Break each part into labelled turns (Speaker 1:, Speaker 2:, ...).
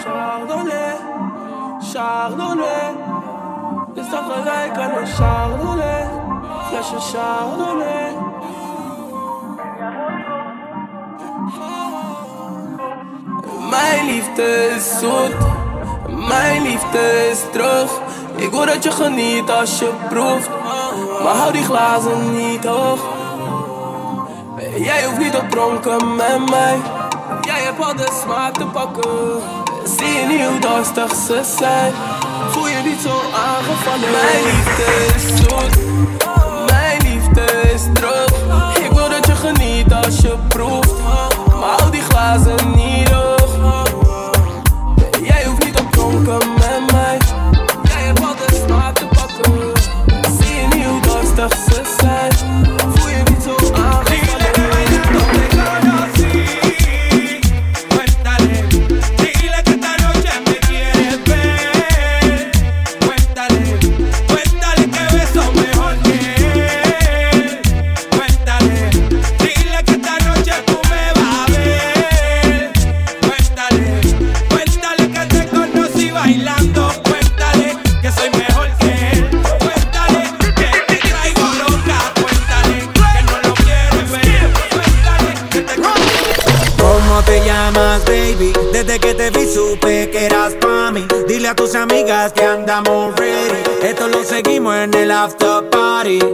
Speaker 1: Chardonnay, Chardonnay. Is dat gelijk aan een Chardonnay? Flesje Chardonnay. Mijn liefde is zoet, mijn liefde is terug. Ik wil dat je geniet als je proeft, maar hou die glazen niet hoog. Jij hoeft niet te pronken met mij, jij hebt al de smaak te pakken. Zie je niet hoe dorstig zijn, voel je niet zo aangevallen. Mijn liefde is zoet, mijn liefde is terug. Ik wil dat je geniet als je proeft, maar hou die glazen niet
Speaker 2: a
Speaker 3: tus amigas que andamos ready. Esto lo seguimos en el after party.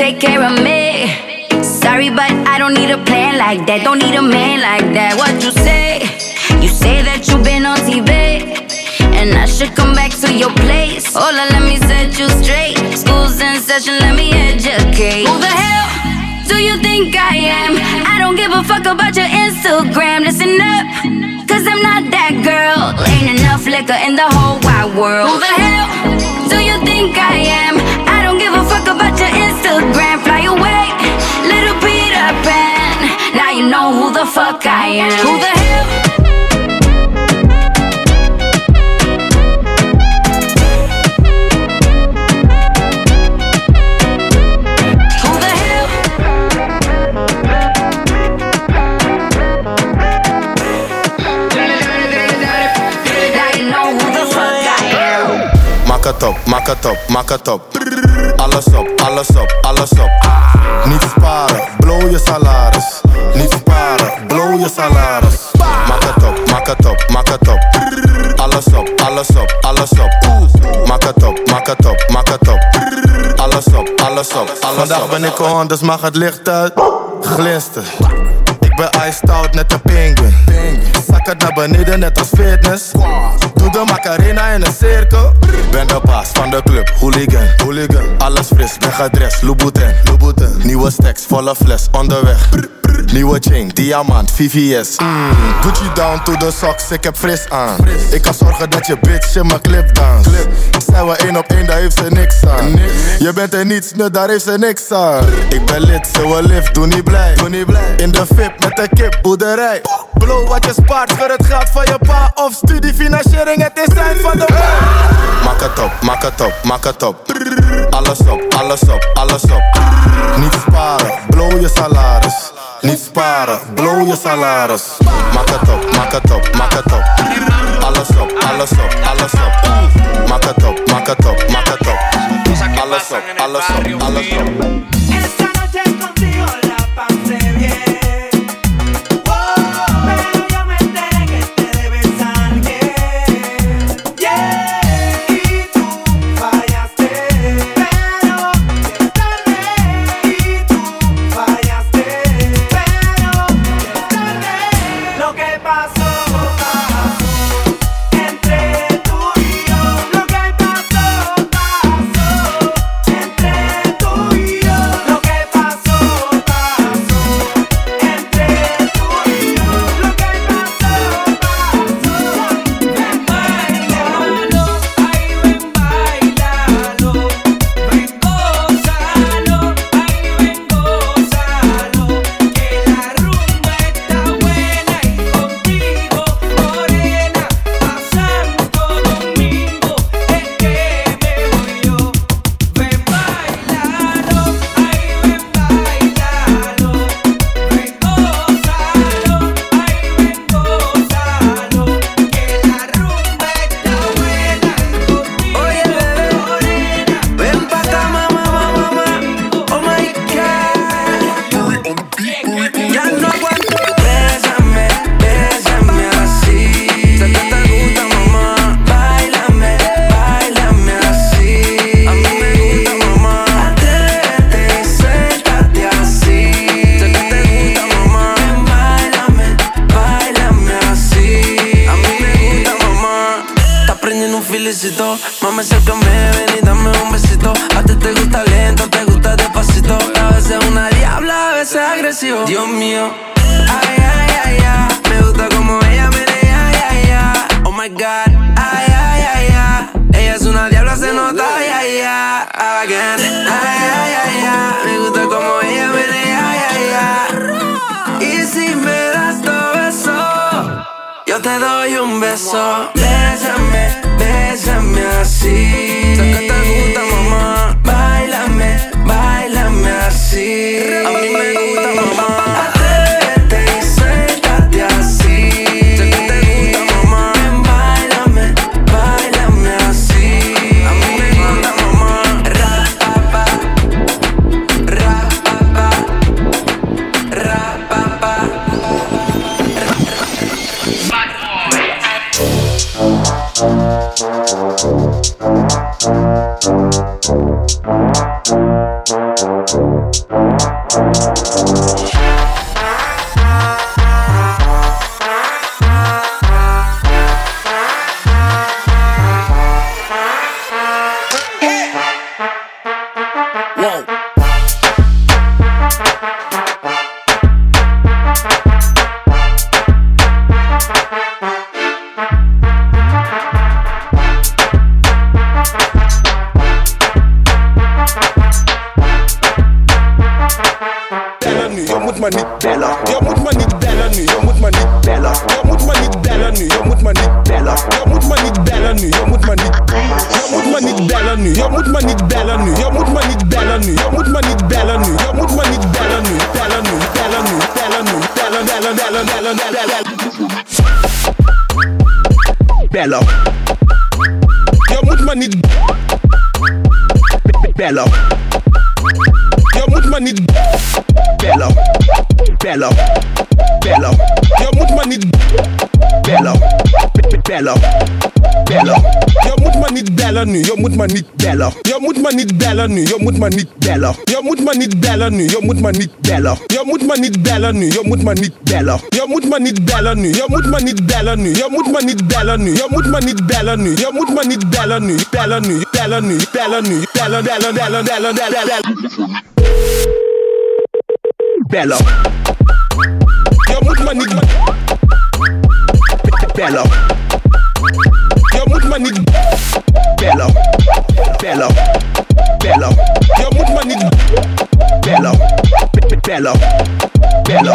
Speaker 4: Take care of me. Sorry, but I don't need a plan like that. Don't need a man like that. What you say? You say that you've been on TV. And I should come back to your place. Hola, let me set you straight. School's in session, let me educate. Who the hell do you think I am? I don't give a fuck about your Instagram. Listen up, cause I'm not that girl. Ain't enough liquor in the whole wide world. Who the hell do you think I am? About your Instagram. Fly away, little Peter Pan. Now you know who the fuck I am. Who the hell? Who the hell? Now you know
Speaker 5: Alles op, alles op, alles op. Niet sparen, blow je salaris. Niet sparen, blow je salaris. Mak het op, mak het op, mak het op. Alles op, alles op, alles op. Mak het op, mak het op, mak het op. Alles op, alles op, alles Vandaag ben ik on, dus mag het licht uit. Glinster. Ben iced out net een penguin. Zak het naar beneden net als fitness. Doe de macarena in een cirkel. Ben de baas van de club, hooligan. hooligan. Alles fris, ben gedrest, Louboutin. Louboutin. Nieuwe stacks, volle fles, onderweg. Nieuwe chain, diamant, VVS. Mm. Gucci down to the socks, ik heb fris aan. Ik kan zorgen dat je bitch in mijn clip dans. Zijn we één op één, daar heeft ze niks aan. Je bent er niets, nu daar heeft ze niks aan. Ik ben lid, ze wil lift, doe niet blij. Doe niet blij. In de VIP met de kip, boerderij. Blow wat je spaart voor het geld van je pa. Of studiefinanciering, het is eind van de maand. Maak het op, maak het op, maak het op. Alles op, alles op, alles op. Niet sparen, blow je salaris. Niet sparen, blow je salaris. Maak het op, maak het op, maak het op. Alles op, alles op, alles op. Maak het op, maak het op. Alles op, alles op, alles op.
Speaker 6: felicito. Mami, acércame, ven y dame un besito. A ti te gusta lento, te gusta despacito. A veces una diabla, a veces agresivo. Dios mío. Ay, ay, ay, ay. Me gusta como ella menea, ay, ay, ay. Oh my god. Ay, ay, ay, ay. Ella es una diabla, se nota, ay, ay, ay. Again. Ay, ay, ay, ay. Me gusta como ella menea, ay, ay, ay. Y si me das tu beso. Yo te doy un beso. Bésame así.
Speaker 7: Bello. Jag moet maar niet Bello. Jag moet maar niet Bello. Bello. Bello. Jag moet man niet Bello. Bello. Bello. Jag moet maar niet bellen nu. Jag moet maar niet bellen maar niet bellen nu, je moet maar niet bellen. Je moet maar niet bellen nu, je moet maar niet bellen. Je moet maar niet bellen nu, je moet maar niet bellen. Je moet maar niet bellen nu, je moet maar niet bellen nu. Je moet maar niet bellen nu, je moet maar niet bellen nu. Je moet maar niet bellen nu, bellen nu, bellen nu, bellen nu, bellen, bellen, bellen, bellen, bellen, bellen. Je moet maar niet bellen mut bello, bello, bello. Je moet
Speaker 8: man bello, bello, bello.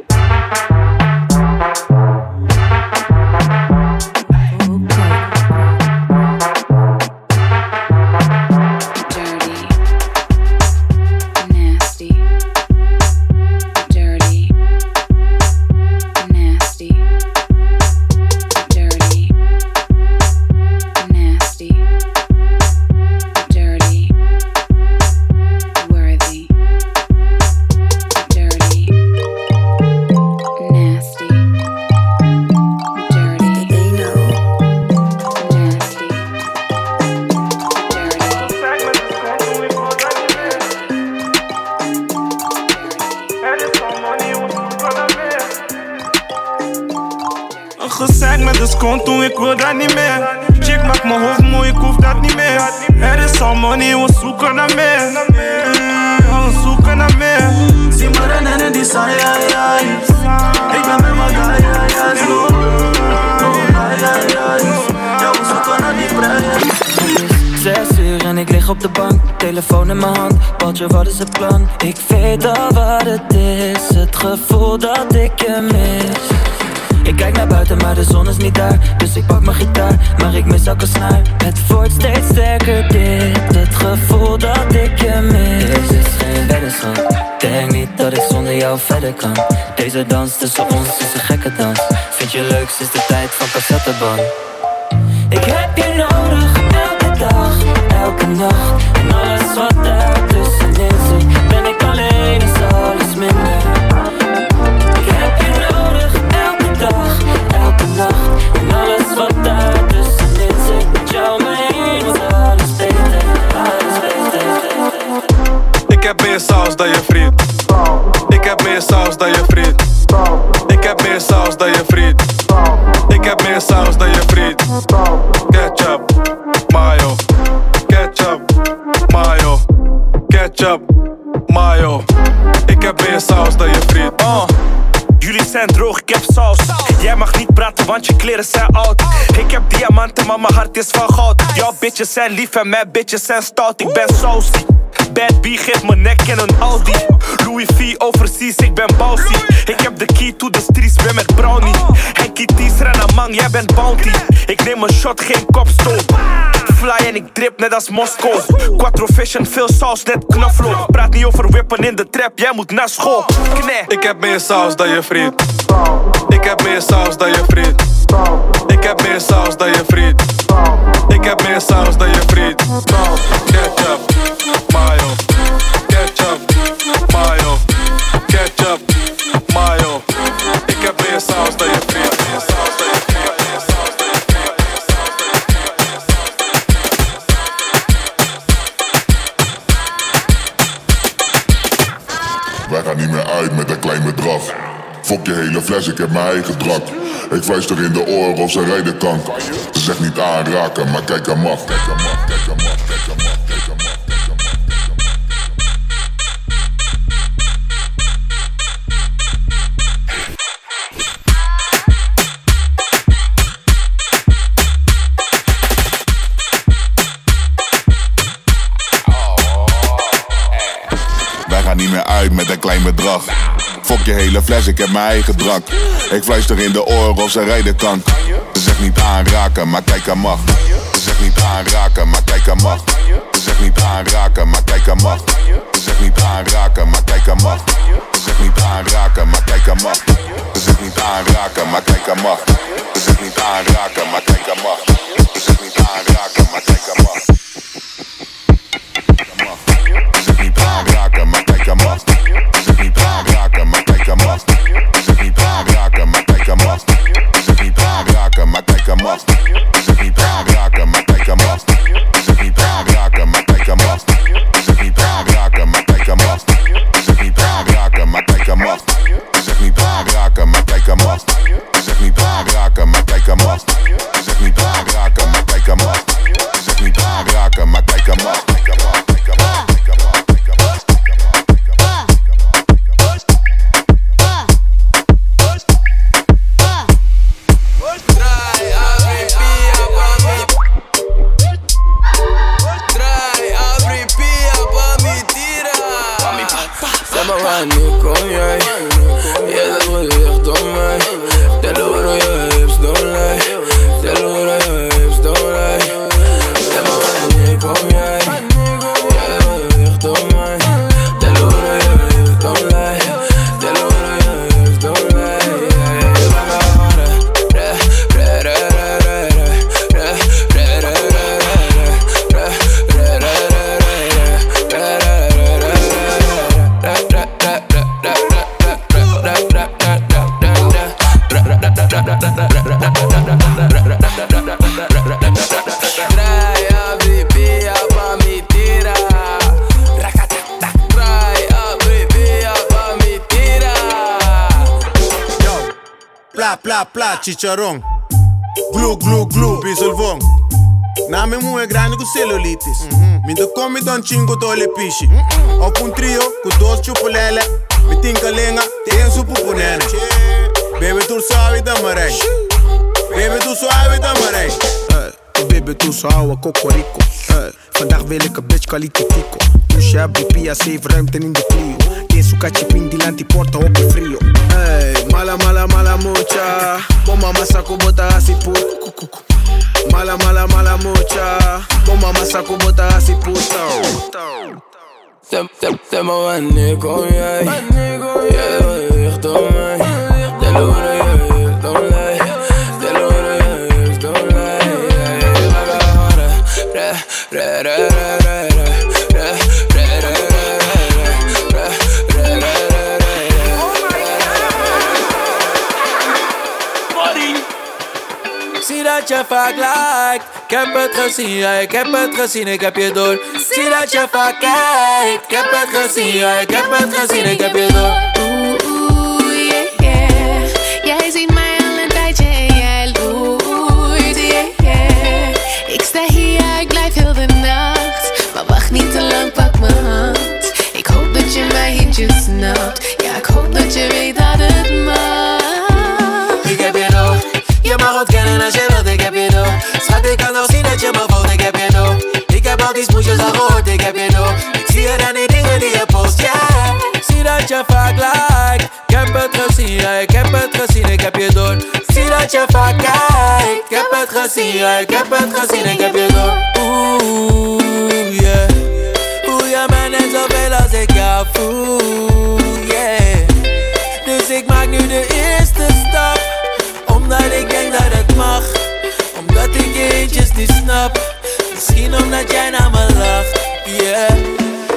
Speaker 8: bitches zijn lief en mijn bitches zijn stout. Ik ben saucy. Bad B geeft mijn nek en een Audi. Louis V overseas, ik ben bouncy. Ik heb de key to the streets, ben met brownie. Henkie Ties, Renamang, jij bent bounty. Ik neem een shot, geen kopstoot. Fly en ik drip net als Moskou. Quattro fashion, veel saus, net knoflook. Praat niet over wippen in de trap, jij moet naar school. Kne.
Speaker 9: Ik heb meer saus dan je vriend. Ik heb meer saus dan je vriend. Ik heb meer saus dan je vriend. Ik heb meer saus dan je vriend. Ketchup, mayo. Ketchup, mayo. Ketchup, mayo. Ik heb meer saus dan je vriend.
Speaker 10: Fok je hele fles, ik heb mijn eigen drak. Ik fluister in de oren of ze rijden kan. Ze zegt niet aanraken, maar kijk hem af. Kijk hem af, kijk hem af, kijk hem af, kijk hem af. Wij gaan niet meer uit met een klein bedrag. Fok je hele fles, ik heb mijn eigen drank. Ik fluister in de oren of ze rijden kan. Ze zegt niet aanraken, maar kijk aan mag. Ze zegt niet aanraken, maar kijk aan mag. Ze zegt niet aanraken, maar kijk aan mag. Ze zegt niet aanraken, maar kijk aan mag. Ze zegt niet aanraken, maar kijk aan mag. Ze zegt niet aanraken, maar kijk aan mag. Ze zegt niet aanraken, maar kijk aan mag. Ze zegt niet aanraken, maar kijk aan mag. Ze zegt niet aanraken, maar kijk mag.
Speaker 1: Thank you.
Speaker 11: pla, pla, chicharrón. Glu, glu, glu, piso el von. Name mueve grande con celulitis. Mi do comi don chingo dole pishi. Op un trio con dos chupolele. Mi tinka lenga, ten su pupunene. Bebe tu suave da marei. Bebe tu suave da
Speaker 12: marei. Baby, toe zo houden, cocorico. vandaag wil ik een bitch kwalitifico. Pusha, BP, save ruimte in de Clio. Geen zoekatje, pin, die land, die porta op de frio. Hey. Mala, mala, mala mucha. Bomba masa kubota así puta. Mala, mala, mala mucha. Bomba masa kubota así puta.
Speaker 1: Se, se, se me va a negar, yeah. da da da dat je vaak lijkt Ik heb het gezien, ja, ik heb het gezien, ik heb je door Zie dat je vaak kijkt Ik heb het gezien, ja, ik heb het gezien, ik heb je door
Speaker 13: Oeh, yeah, yeah. Jij ziet mij al
Speaker 1: die smoesjes al gehoord, ik heb je door Ik zie het aan die dingen die je post, yeah Zie dat je vaak lijkt Ik heb het gezien, ja, ik heb het gezien, ik heb je door. Zie dat je vaak kijkt Ik heb het gezien, ja, ik heb het gezien, ik heb je door. Oeh, yeah. Voel je mij net zoveel als ik jou voel, yeah. Dus ik maak nu de eerste stap Omdat ik denk dat het mag. Omdat ik je eentjes niet snap Misschien omdat jij naar me lacht, yeah.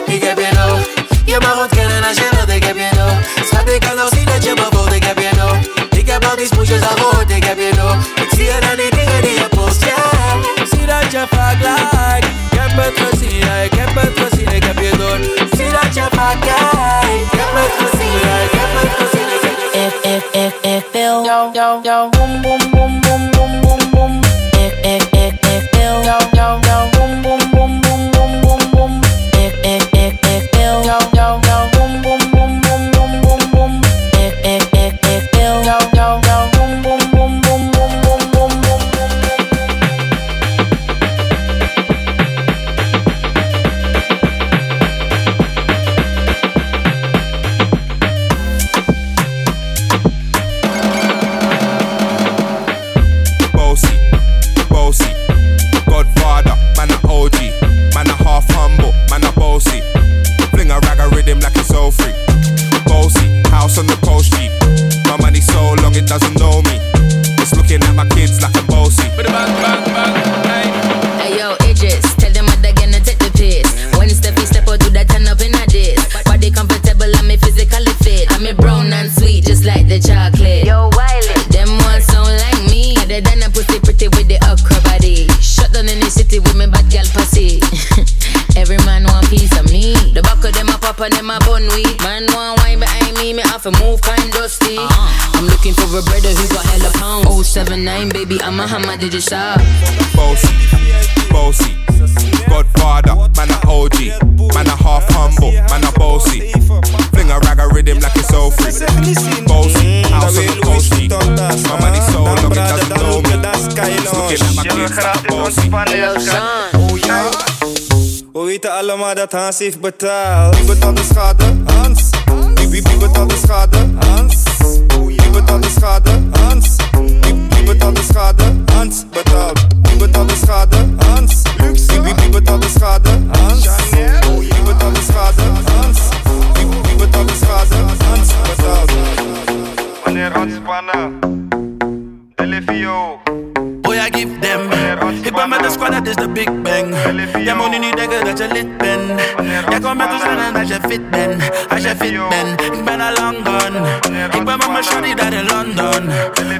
Speaker 1: Ik heb je nog. Je mag ontkennen als je wilt, ik heb je nog. Schat, ik kan nog zien dat je me voelt, ik heb je nog. Ik heb al die smoesjes al gehoord, ik heb je nog. Ik zie het aan die dingen die je post, yeah. Ik zie dat je vaak lijkt. Ik heb het gezien, ja, ik heb het gezien, ik heb je door. Ik zie dat je vaak kijkt. Ik heb het gezien, ja, ik heb het gezien, ik heb je door
Speaker 13: Ik, ik, ik, ik wil jou, jou, jou, boom, boom, boom, boom, boom,
Speaker 14: and them a bun weed. Man want wine behind me, me have to move kind dusty. Uh-huh. I'm looking for a brother who got hella pounds. 079, baby, I'm a hammer, did you shop?
Speaker 15: Bossy, bossy. Godfather, man a OG. Man a half humble, man a bossy. Fling a rag a rhythm like it's so free. Bossy, house on the coast My money so long it doesn't know me. It's looking at my kids like a bossy.
Speaker 7: Oh ja. We weten allemaal dat Hans heeft betaald. Wie betaalt de schade? Hans. Wie, wie, wie de schade? Hans. Wie betaalt de schade? Hans. Wie, wie betaalt de schade? Hans betaalt. Wie betaalt de schade? Hans. Wie, wie, wie betaalt de schade? Hans. Wie betaalt de schade? Hans. Wie, wie betaalt de schade? Hans betaalt.
Speaker 16: Ontspannen, Delivio.
Speaker 17: boy, I give them. I'm on the squad, that is the big bang. Yeah, money need a girl that you lit pen. Yeah, come to to and I should fit ben. I should fit ben. Ik ben a gun. Ik ben met my shawty daar in London.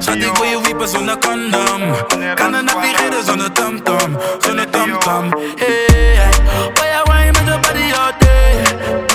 Speaker 17: Shawty goeie on zonder condom. Kan er navigeren zonder tamtam. Zonder tamtam. Hey, boy, I wine met your body all day.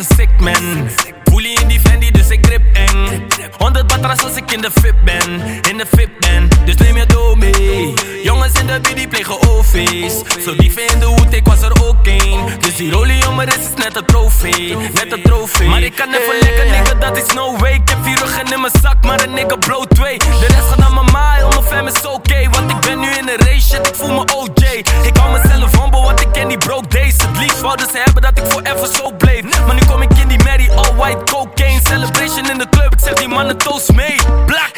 Speaker 17: Een sick man. Bully in die Fendi, dus ik grip eng. 100 batras als ik in de fit ben. In de fit ben, dus neem je doe mee. Jongens in de B die plegen OV's. Zo dieven in de hoed, ik was er ook een. Dus die rolie om mijn is net een trofee. Net een trofee. Maar ik kan even lekker, nigga, dat is no way. Ik heb vier ruggen in mijn zak, maar een nigga blow twee. De rest gaat naar mijn maai, mijn fam is oké. Want ik ben nu in een race, shit, ik voel me OJ. Ik hou mezelf humble, want ik ken die broke days. Het liefst wouden ze hebben dat ik forever zo bleef. Maar in de club, ik zeg die mannen toast mee. Black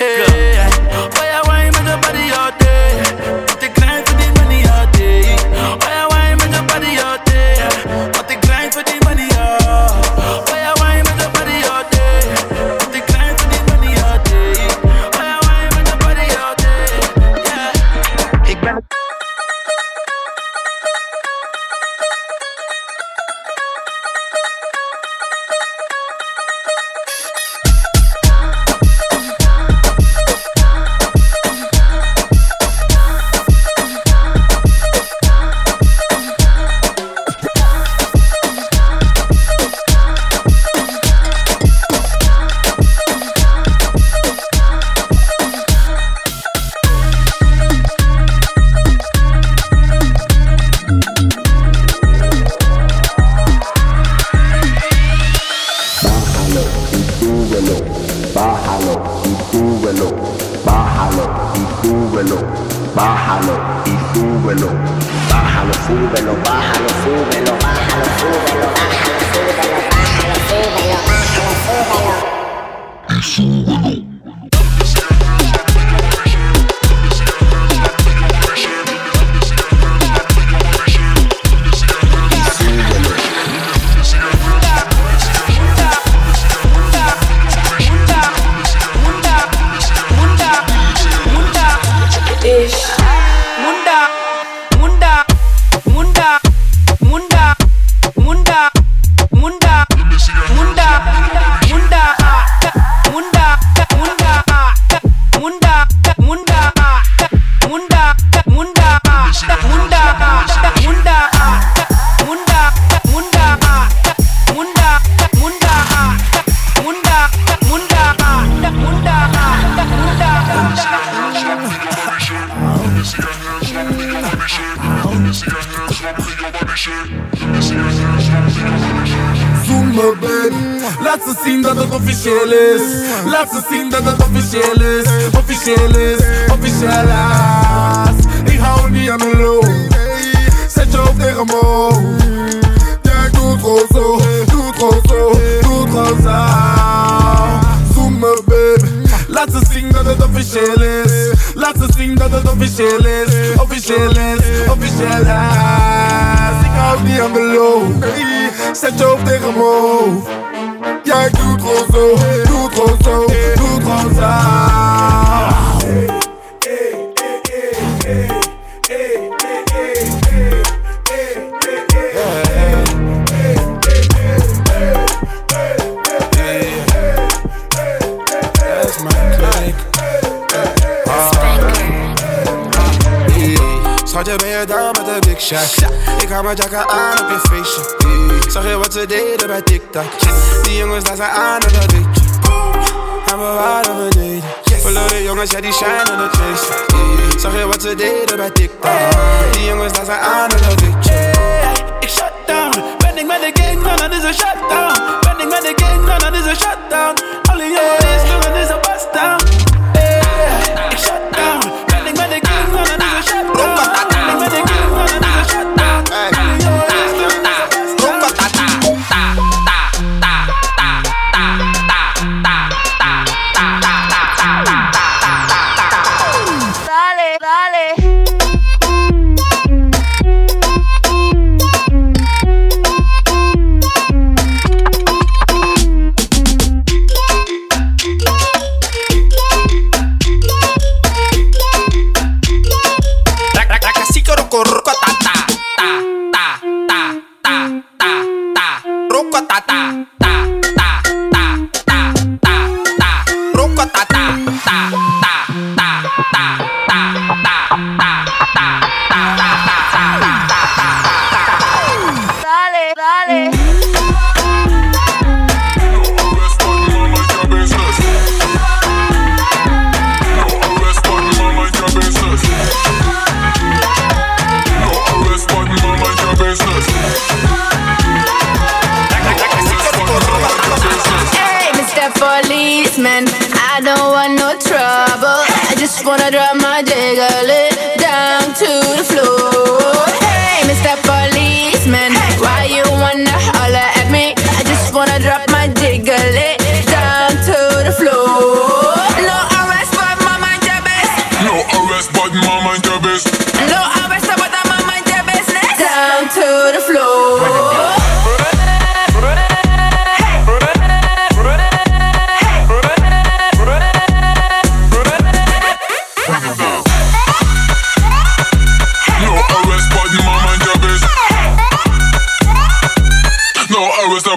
Speaker 18: Let's dat the official is. Laat ze zien dat het official is. official. is, Official. is. Ik hou niet aan de loop. Zet je hoofd tegen me op. Jij doet
Speaker 19: gewoon zo, doet gewoon zo, doet gewoon zo. Zoem baby. Laat ze is. Let's zien dat het officieel is. Official. is, officieel is. Ik hou niet aan de loop. Zet je. gros
Speaker 12: son, tout gros son, tout gros son. Schat je, big shot? Ik hou mijn jacka aan op Zag je wat ze deden bij TikTok? Die jongens daar zijn aan en dat weet je. En we waren beneden. Verloren jongens, ja die shinen het. Hey. Zag je wat ze deden bij TikTok? Die jongens daar zijn aan en dat weet je.
Speaker 17: Ik shut down. Ben ik met de gang, dan dat is een shutdown. Ben ik met de gang, dan dat is een shutdown.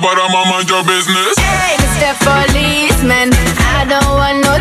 Speaker 20: But
Speaker 10: mama mind your
Speaker 20: business. Hey, Mr. Policeman, I don't want no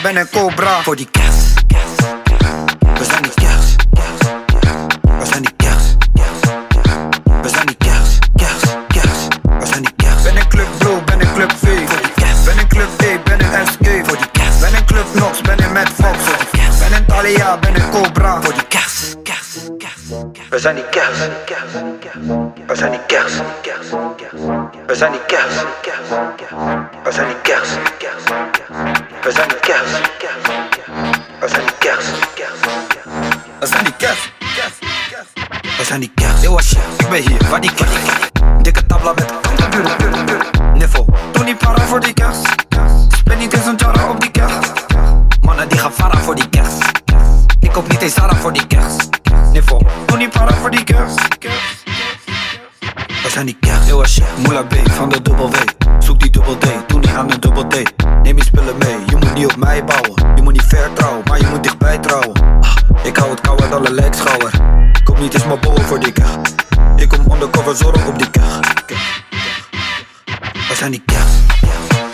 Speaker 12: ben in Cobra. Voor die kers. We zijn die kers. We zijn die kers. We zijn die kers. Kers. Kers. We zijn die kers. Ben in Club Blue, ben in Club V. Voor die kers. Ben in Club E, ben in SK. Voor die kers. Ben in Club Nox, ben in Mad Fox. Voor die kers. Ben in Thalia, ben in Cobra. Voor die kers. Kers. Kers. We zijn die kers. We zijn die kers. We zijn die kers. We zijn die kers. We ik ben hier, waar die kers? Dikke tabla met Niffel, doe niet para voor die kers. Spend niet eens een jara op die kers. Mannen die gaan vara voor die kers. Ik koop niet eens Zara voor die kers. Niffel, doe niet para voor die kers. We zijn die kers. Yo, shit, Moula B van de dubbel W. Zoek die dubbel D, doe niet aan een dubbel D. Neem je spullen mee, je moet niet op mij bouwen. Je moet niet ver trouwen, maar je moet dichtbij trouwen dit is mijn bol voor die dikke. Ik kom
Speaker 21: undercover zorg op die kaart. Waar zijn die kaart.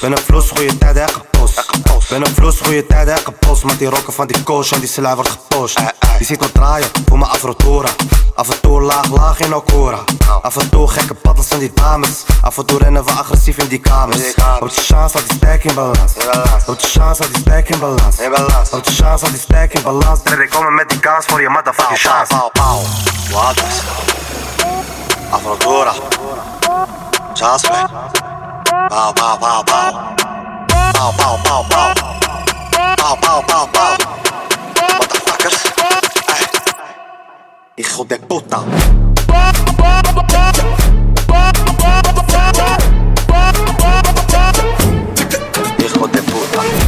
Speaker 21: Ben
Speaker 5: een vloes, goede tijd en gepost. Ben een vloes, goede tijd en gepost. Met die rokken van die coach en die slij wordt gepost. Je ziet me draaien voor mijn afrotora. Af en toe laag, laag in Okora. Af en toe gekke paddels van die dames. Af en toe rennen we agressief in die kamers. Op de chance dat die sterk in balans. Op de chance dat die sterk in balans. Op de chance dat die sterk in balans. Derde komen met die kans voor je motherfucking chance. Pauw, pauw, Wat is? Afrodora. Chance Bow, bow, Hijo de puta. Hijo de puta.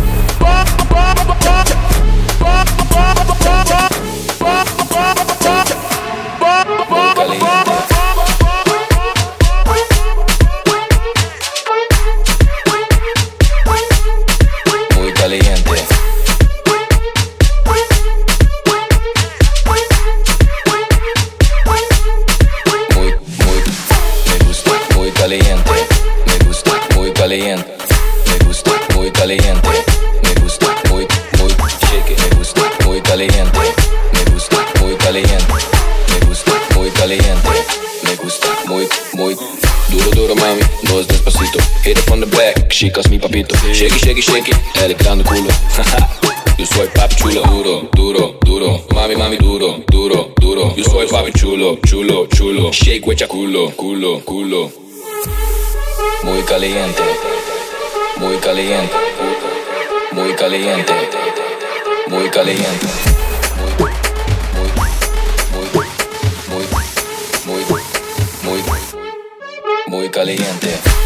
Speaker 18: Duro, duro, mami. Dos despacito. Hit it from the back, chicas mi papito. Shake it, shake it, shake it. El grande culo. Yo soy papi chulo, duro, duro, duro. Mami, mami, duro, duro, duro. Yo soy papi chulo, chulo, chulo. Shake with culo, culo, culo. Muy caliente, muy caliente, muy caliente, muy caliente. Caliente.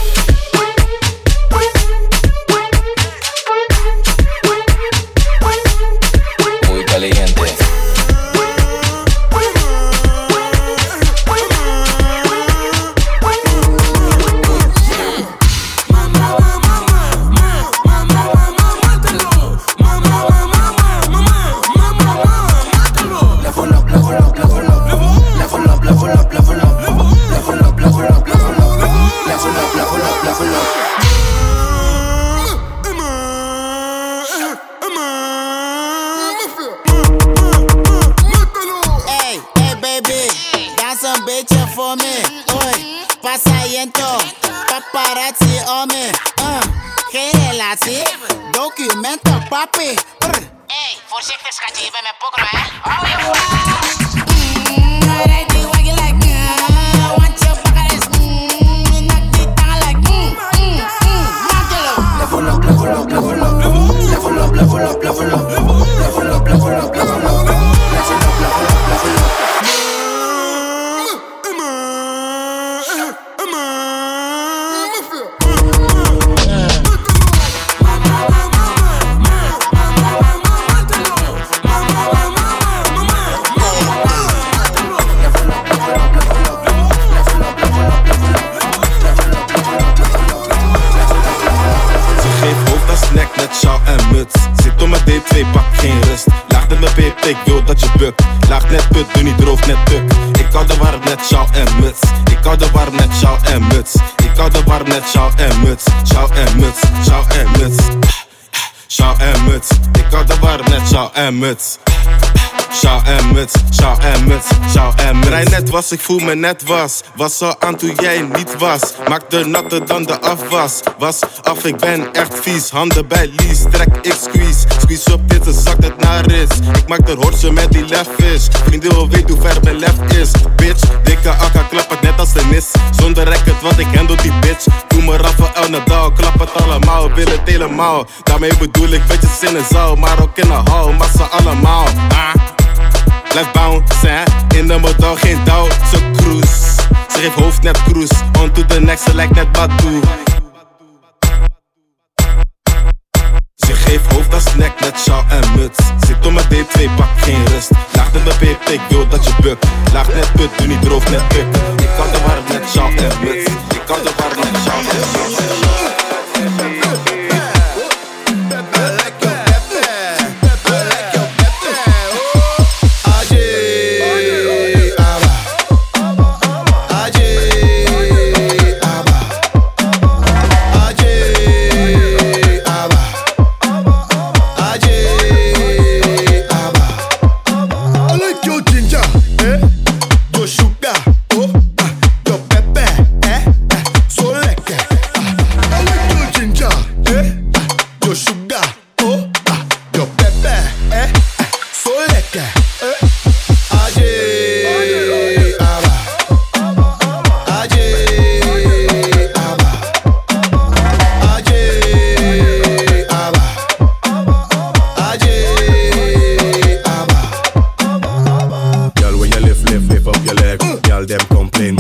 Speaker 22: Muts. Sjaal en muts. Ik hou de warm net sjaal en muts. Sjaal en muts, sjaal en muts, sjaal en muts. Rij net was, ik voel me net was. Was al aan toen jij niet was. Maak de natte dan de afwas. Was af, ik ben echt vies. Handen bij Lies, trek ik squeeze. Squeeze op dit, zakt het naar is. Ik maak de horse met die lef is. Vriendin wil weten hoe ver mijn left is. Bitch, dikke akka, klap het net als een nis. Zonder record, want ik handle die bitch. Doe me Rafael Nadal, klap het allemaal, wil het helemaal. Daarmee bedoel ik bitches in een zaal, maar ook in een hal. Massa allemaal. Ah. Blijf bouncen, in de motor geen douw, ze cruise. Ze geeft hoofd net cruise, on to the next, ze lijkt net Batu. Ze geeft hoofd als nek met sjaal en muts. Zit op mijn D2, pak geen rust. Laag net mijn peep, ik dat je bukt. Laag net put, doe niet droog net puk. Ik kan de warm net sjaal en muts. Ik kan de warm net sjaal en muts.
Speaker 18: Them complain,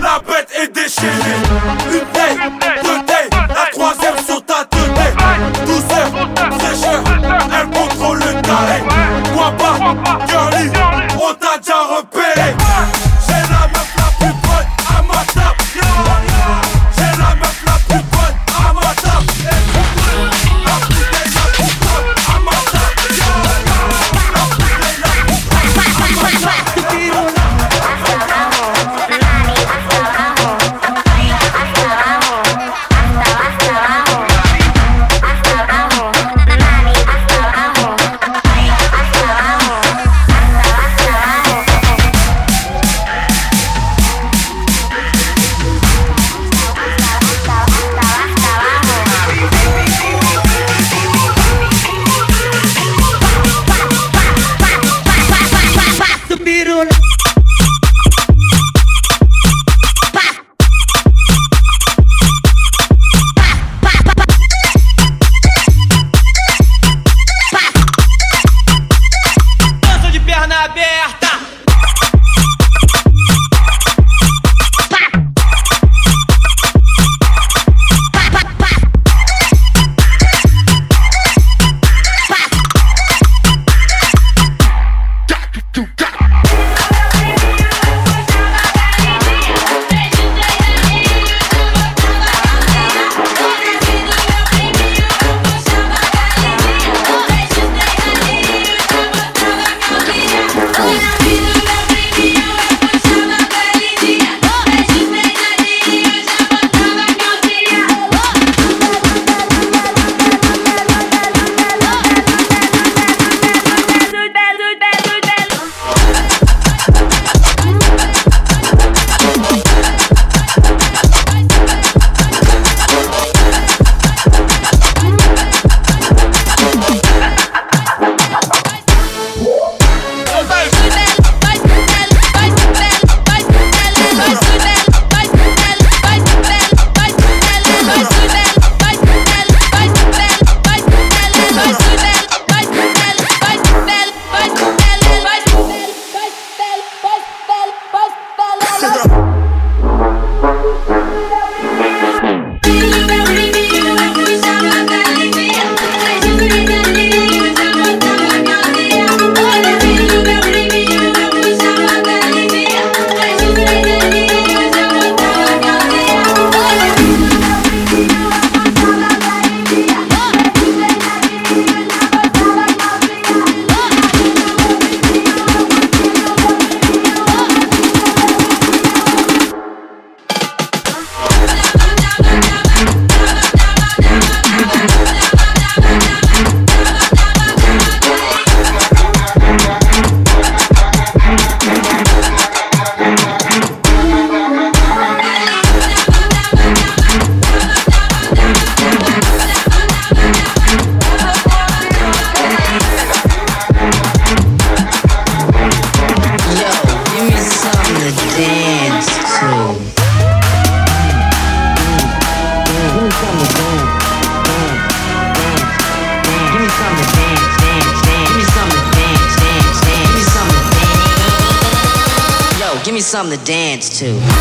Speaker 22: la bête est déchirée.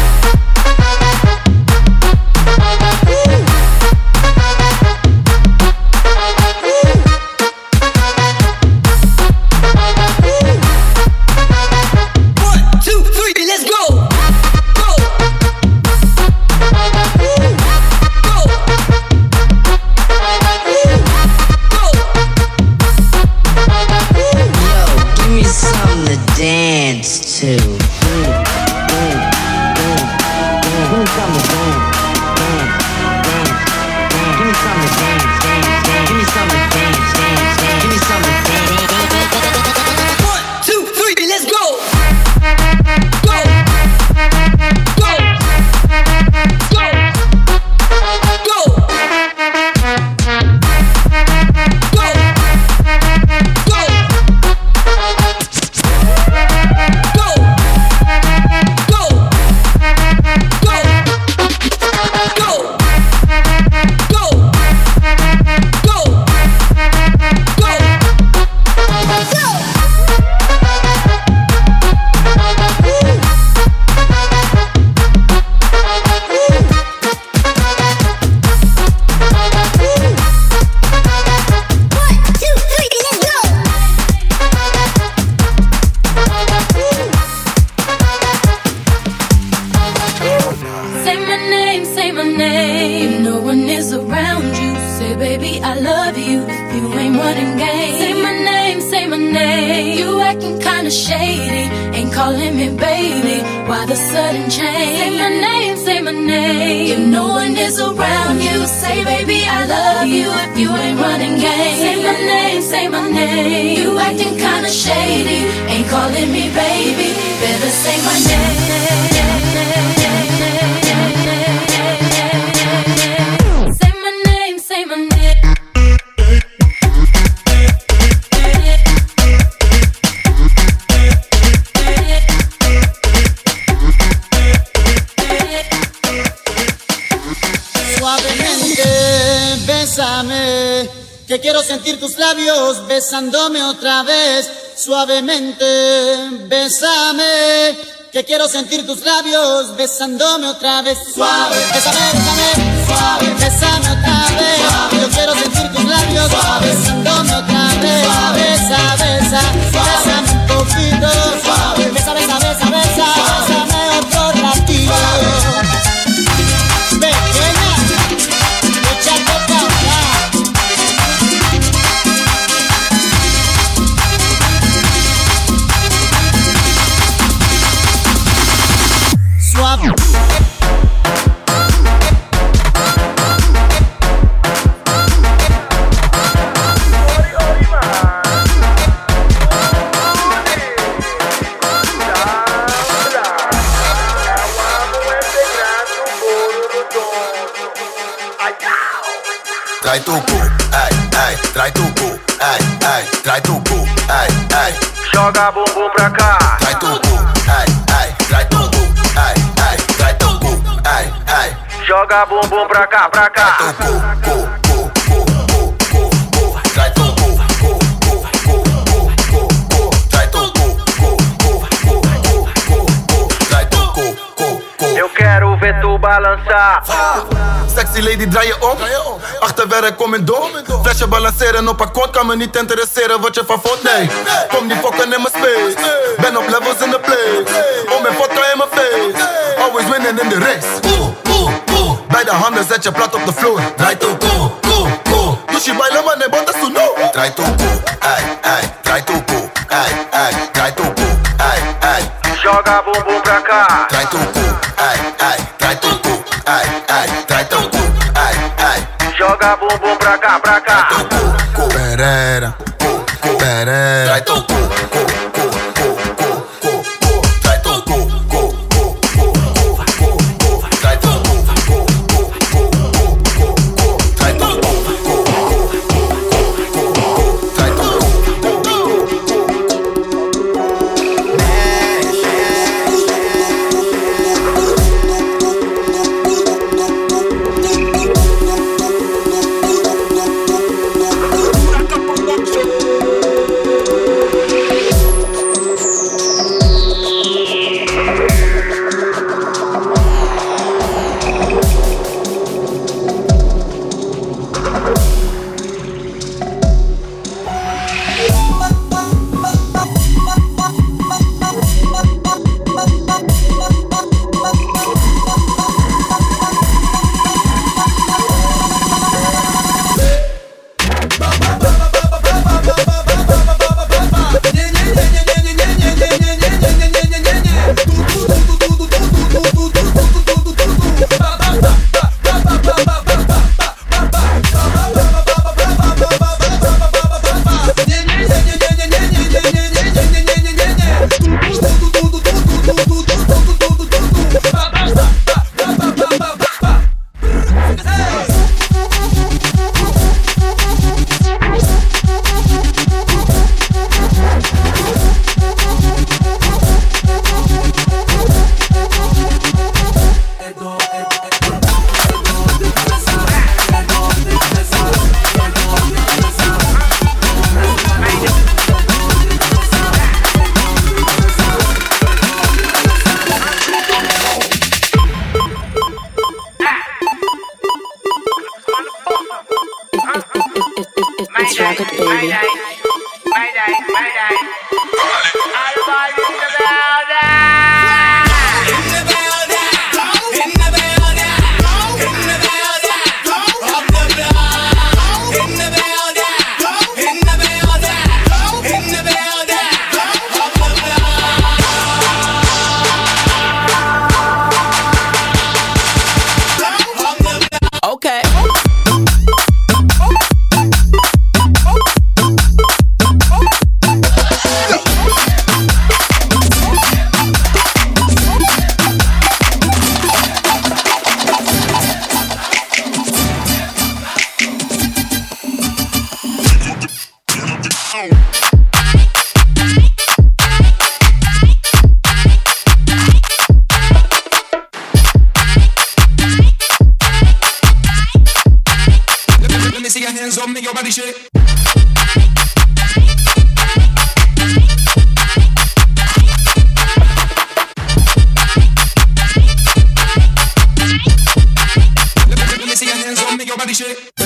Speaker 23: Bye.
Speaker 24: Say my name. You acting kinda shady, ain't calling me baby. Better say my name.
Speaker 25: Labios besándome otra vez. Suavemente, bésame, que quiero sentir tus labios besándome otra vez. Suave, bésame, bésame, suave, bésame otra vez. Yo quiero sentir tus labios besándome otra vez. Besa, besa, bésame un poquito. trai tu cu,
Speaker 12: ai, ai, trai tu cu, ai, ai, trai tu cu, ai, ai.
Speaker 26: Joga bumbum pra cá.
Speaker 12: Trai tu cu, ai, ai, trai tu cu, ai, ai, trai tu cu, ai, ai.
Speaker 26: Joga bumbum pra cá, pra cá.
Speaker 12: Trai tu cu,
Speaker 26: cu. Quero ver tu balançar.
Speaker 12: Sexy lady, draai je om. Achterwerk, kom in door. Flesje balanceren op akkoord kan me niet interesseren wat je van vond. Nee, kom niet fokken in mijn space. Ben op levels in the place. Om mijn vodka in mijn face. Always winning in the race. Oeh. Beide handen zet je plat op de vloer. Draai toe, cool, cool, cool. Doe je baila man, nee, bota su no. Draai toe, cool, ei, ei. Draai toe, cool, ei, ei. Draai toe, cool, ei, ei.
Speaker 26: Joga bumbum pra cá.
Speaker 12: Trai teu cu, ai, ai. Trai teu cu, ai, ai. Trai teu cu, ai, ai.
Speaker 26: Joga bumbum pra cá, pra cá.
Speaker 12: Trai
Speaker 27: teu
Speaker 28: cu,
Speaker 17: cu. perera, cu, cu. Trai teu cu, cu. Body shake.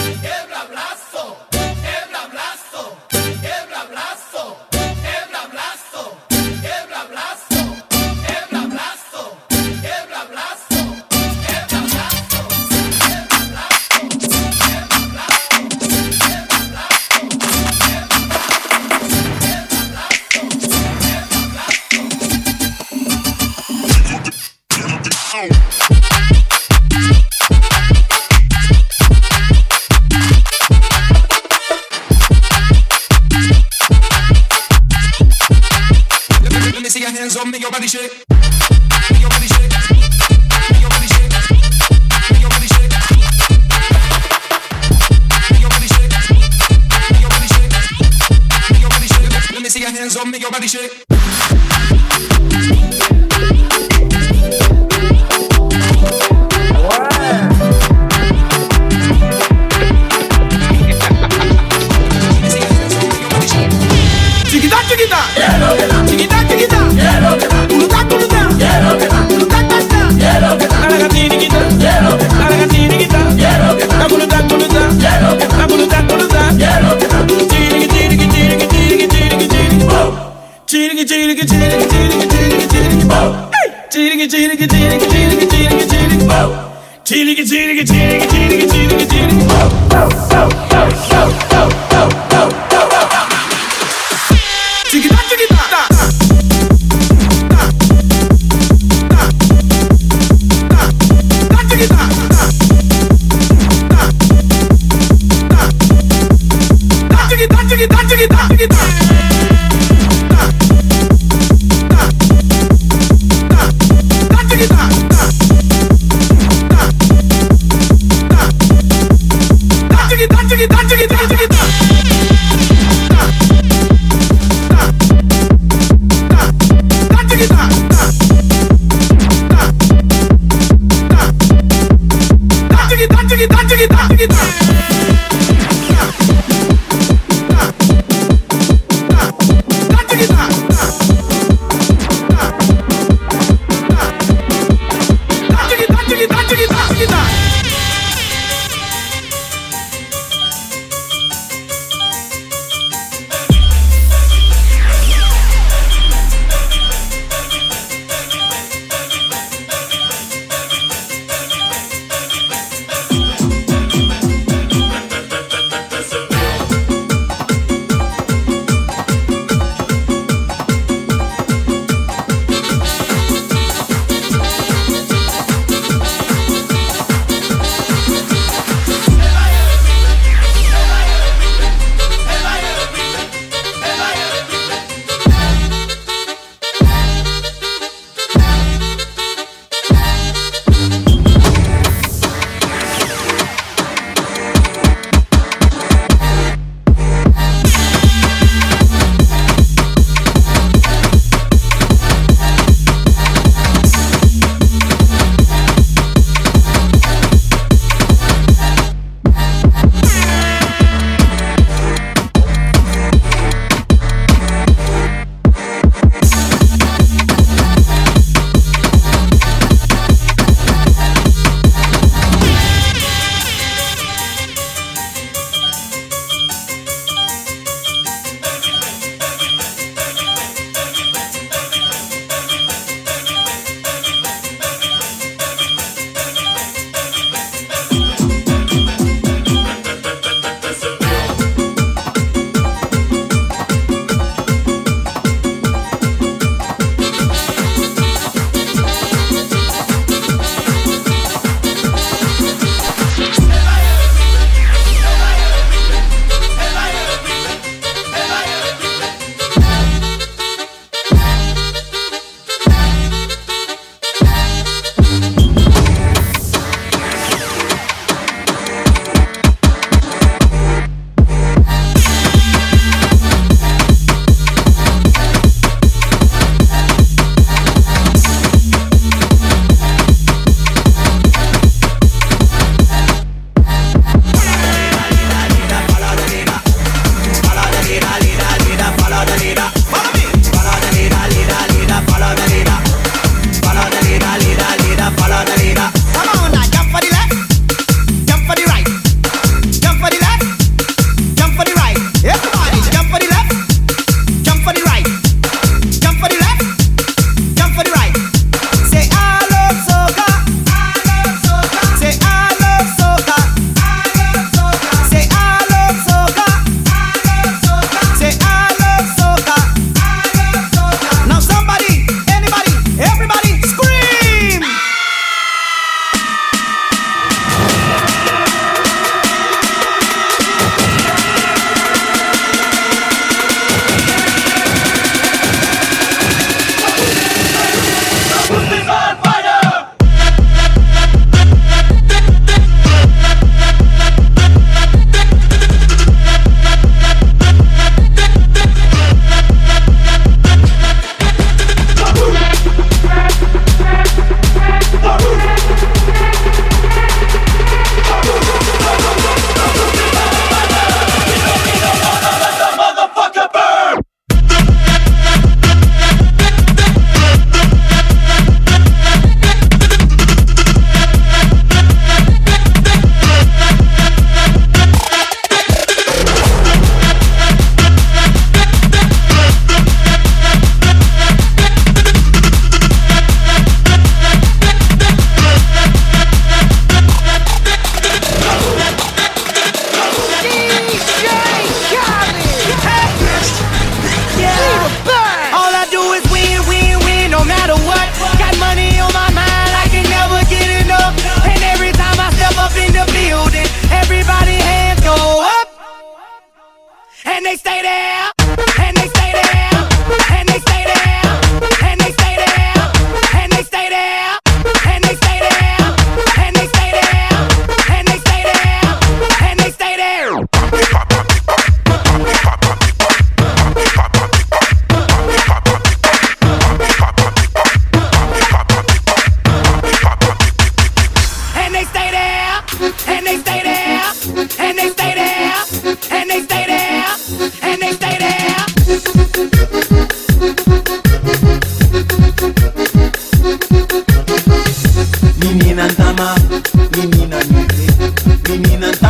Speaker 29: feminine and